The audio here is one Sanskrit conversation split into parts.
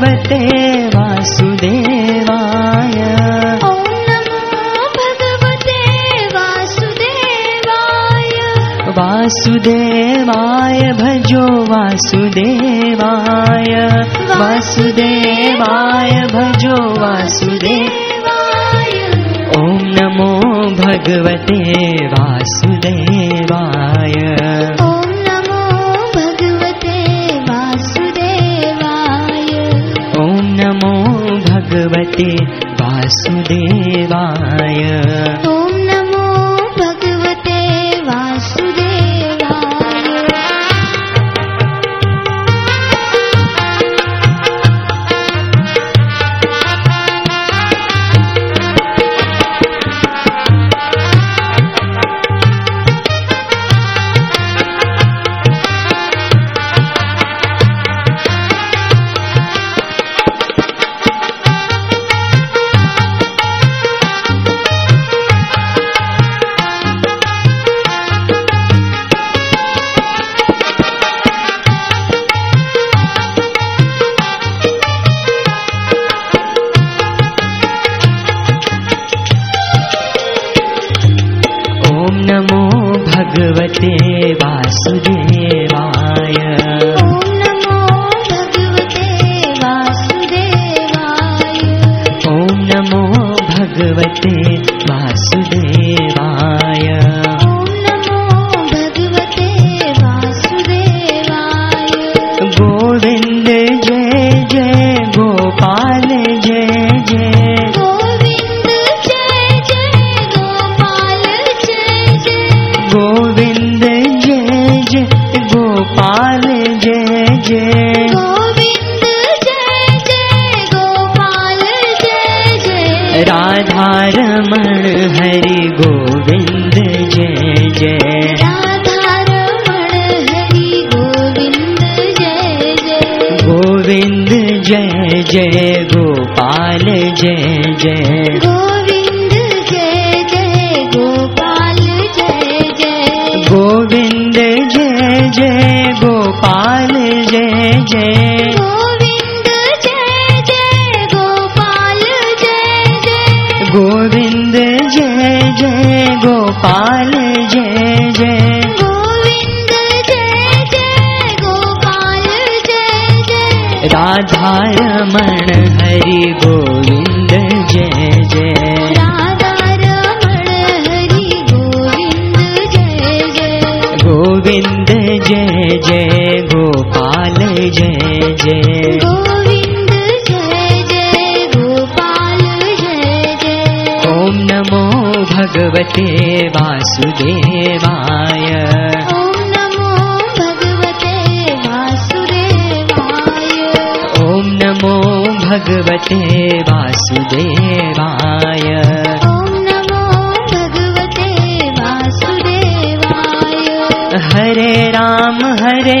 भगवते वासुदेवाय। ॐ नमो भगवते वासुदेवाय। वासुदेवाय भजो वासुदेवाय। वासुदेवाय भजो वासुदेव ॐ नमो भगवते वासुदेवाय 世界。राधारमण हरि गोविन्द जय जय गोपाल जय जय। गोविन्द जय जय गोपाल जय जय। राधारमण हरि गोविन्द जय जय। राधारमण हरि गोविन्द जय जय। गोविन्द जय जय गोपाल जय जय भगवते वासुदेवाय। ॐ नमो भगवते वासुदेवाय। ॐ नमो भगवते वासुदेवाय। ॐ नमो भगवते वासुदेवाय। हरे राम हरे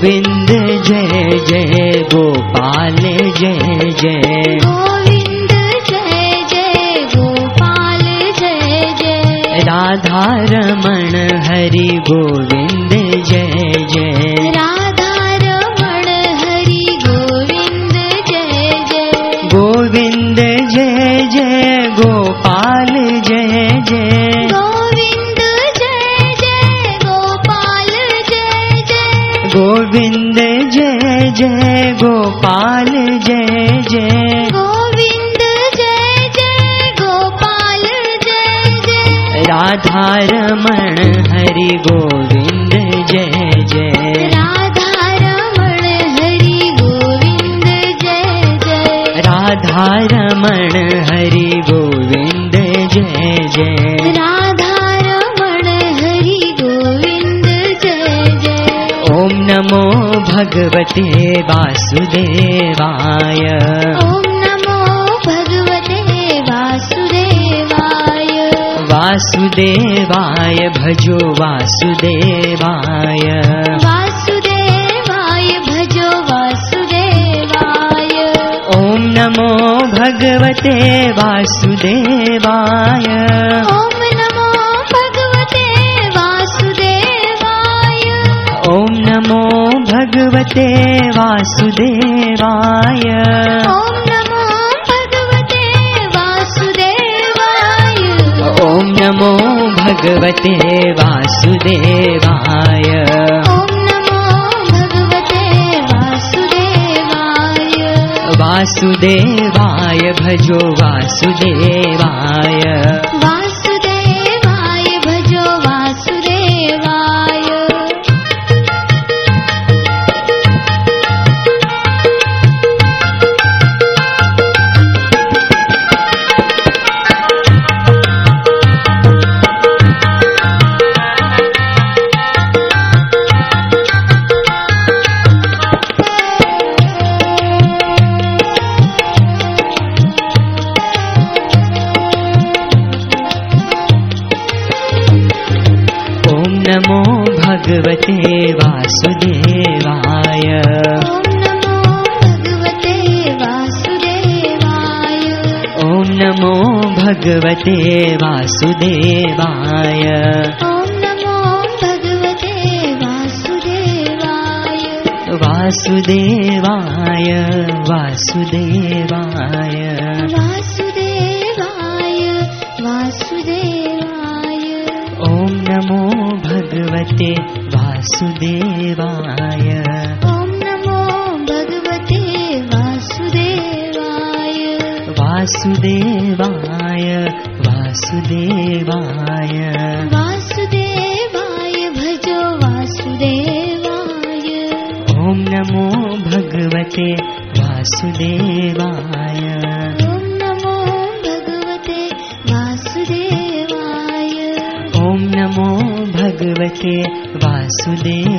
गोविन्द जय जय गोपाल जय जय। गोविंद जय जय गोपाल जय जय। राधा रमण हरि गोविन्द गोविन्द जय जय गोपाल जय जय। गोविन्द जय जय गोपाल जय जय। राधा रमण हरि गोविन्द जय जय। भगवते वासुदेवाय। ॐ नमो भगवते वासुदेवाय। वासुदेवाय भजो वासुदेवाय। वासुदेवाय भजो वासुदेवाय। ॐ नमो भगवते वासुदेवाय भगवते वासुदेवाय। ॐ नमो भगवते वासुदेवाय। ॐ नमो भगवते वासुदेवाय। ॐ नमो भगवते वासुदेवाय। वासुदेवाय भजो वासुदेवाय भगवते वासुदेवाय। ॐ नमो भगवते वासुदेवाय। ॐ नमो भगवते वासुदेवाय। ॐ नमो भगवते वासुदेवाय। वासुदेवाय वासुदेवाय। वासुदेवाय वासुदेवाय। ॐ नमो भगवते वासुदेवाय। ॐ नमो भगवते वासुदेवाय। वासुदेवाय वासुदेवाय। वासुदेवाय भजो वासुदेवाय। ॐ नमो भगवते वासुदेवाय। ॐ नमो भगवते वासुदेवाय। ॐ नमो भगवते वासुदेवाय